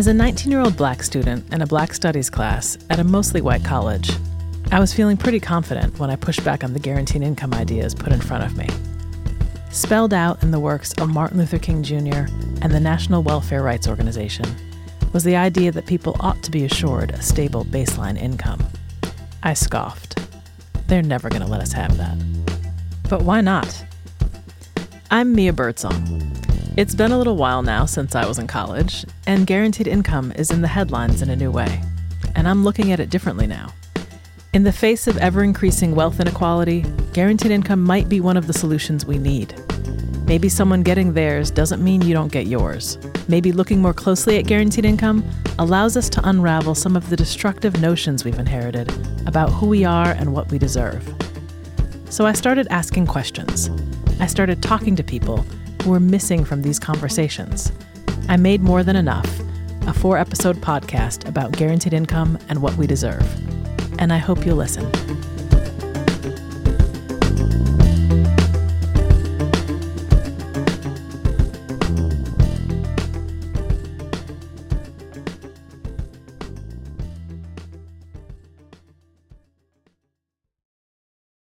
As a 19 year old black student in a black studies class at a mostly white college, I was feeling pretty confident when I pushed back on the guaranteed income ideas put in front of me. Spelled out in the works of Martin Luther King Jr. and the National Welfare Rights Organization was the idea that people ought to be assured a stable baseline income. I scoffed. They're never going to let us have that. But why not? I'm Mia Birdsong. It's been a little while now since I was in college, and guaranteed income is in the headlines in a new way. And I'm looking at it differently now. In the face of ever increasing wealth inequality, guaranteed income might be one of the solutions we need. Maybe someone getting theirs doesn't mean you don't get yours. Maybe looking more closely at guaranteed income allows us to unravel some of the destructive notions we've inherited about who we are and what we deserve. So I started asking questions. I started talking to people were missing from these conversations. I made more than enough a four episode podcast about guaranteed income and what we deserve. And I hope you'll listen.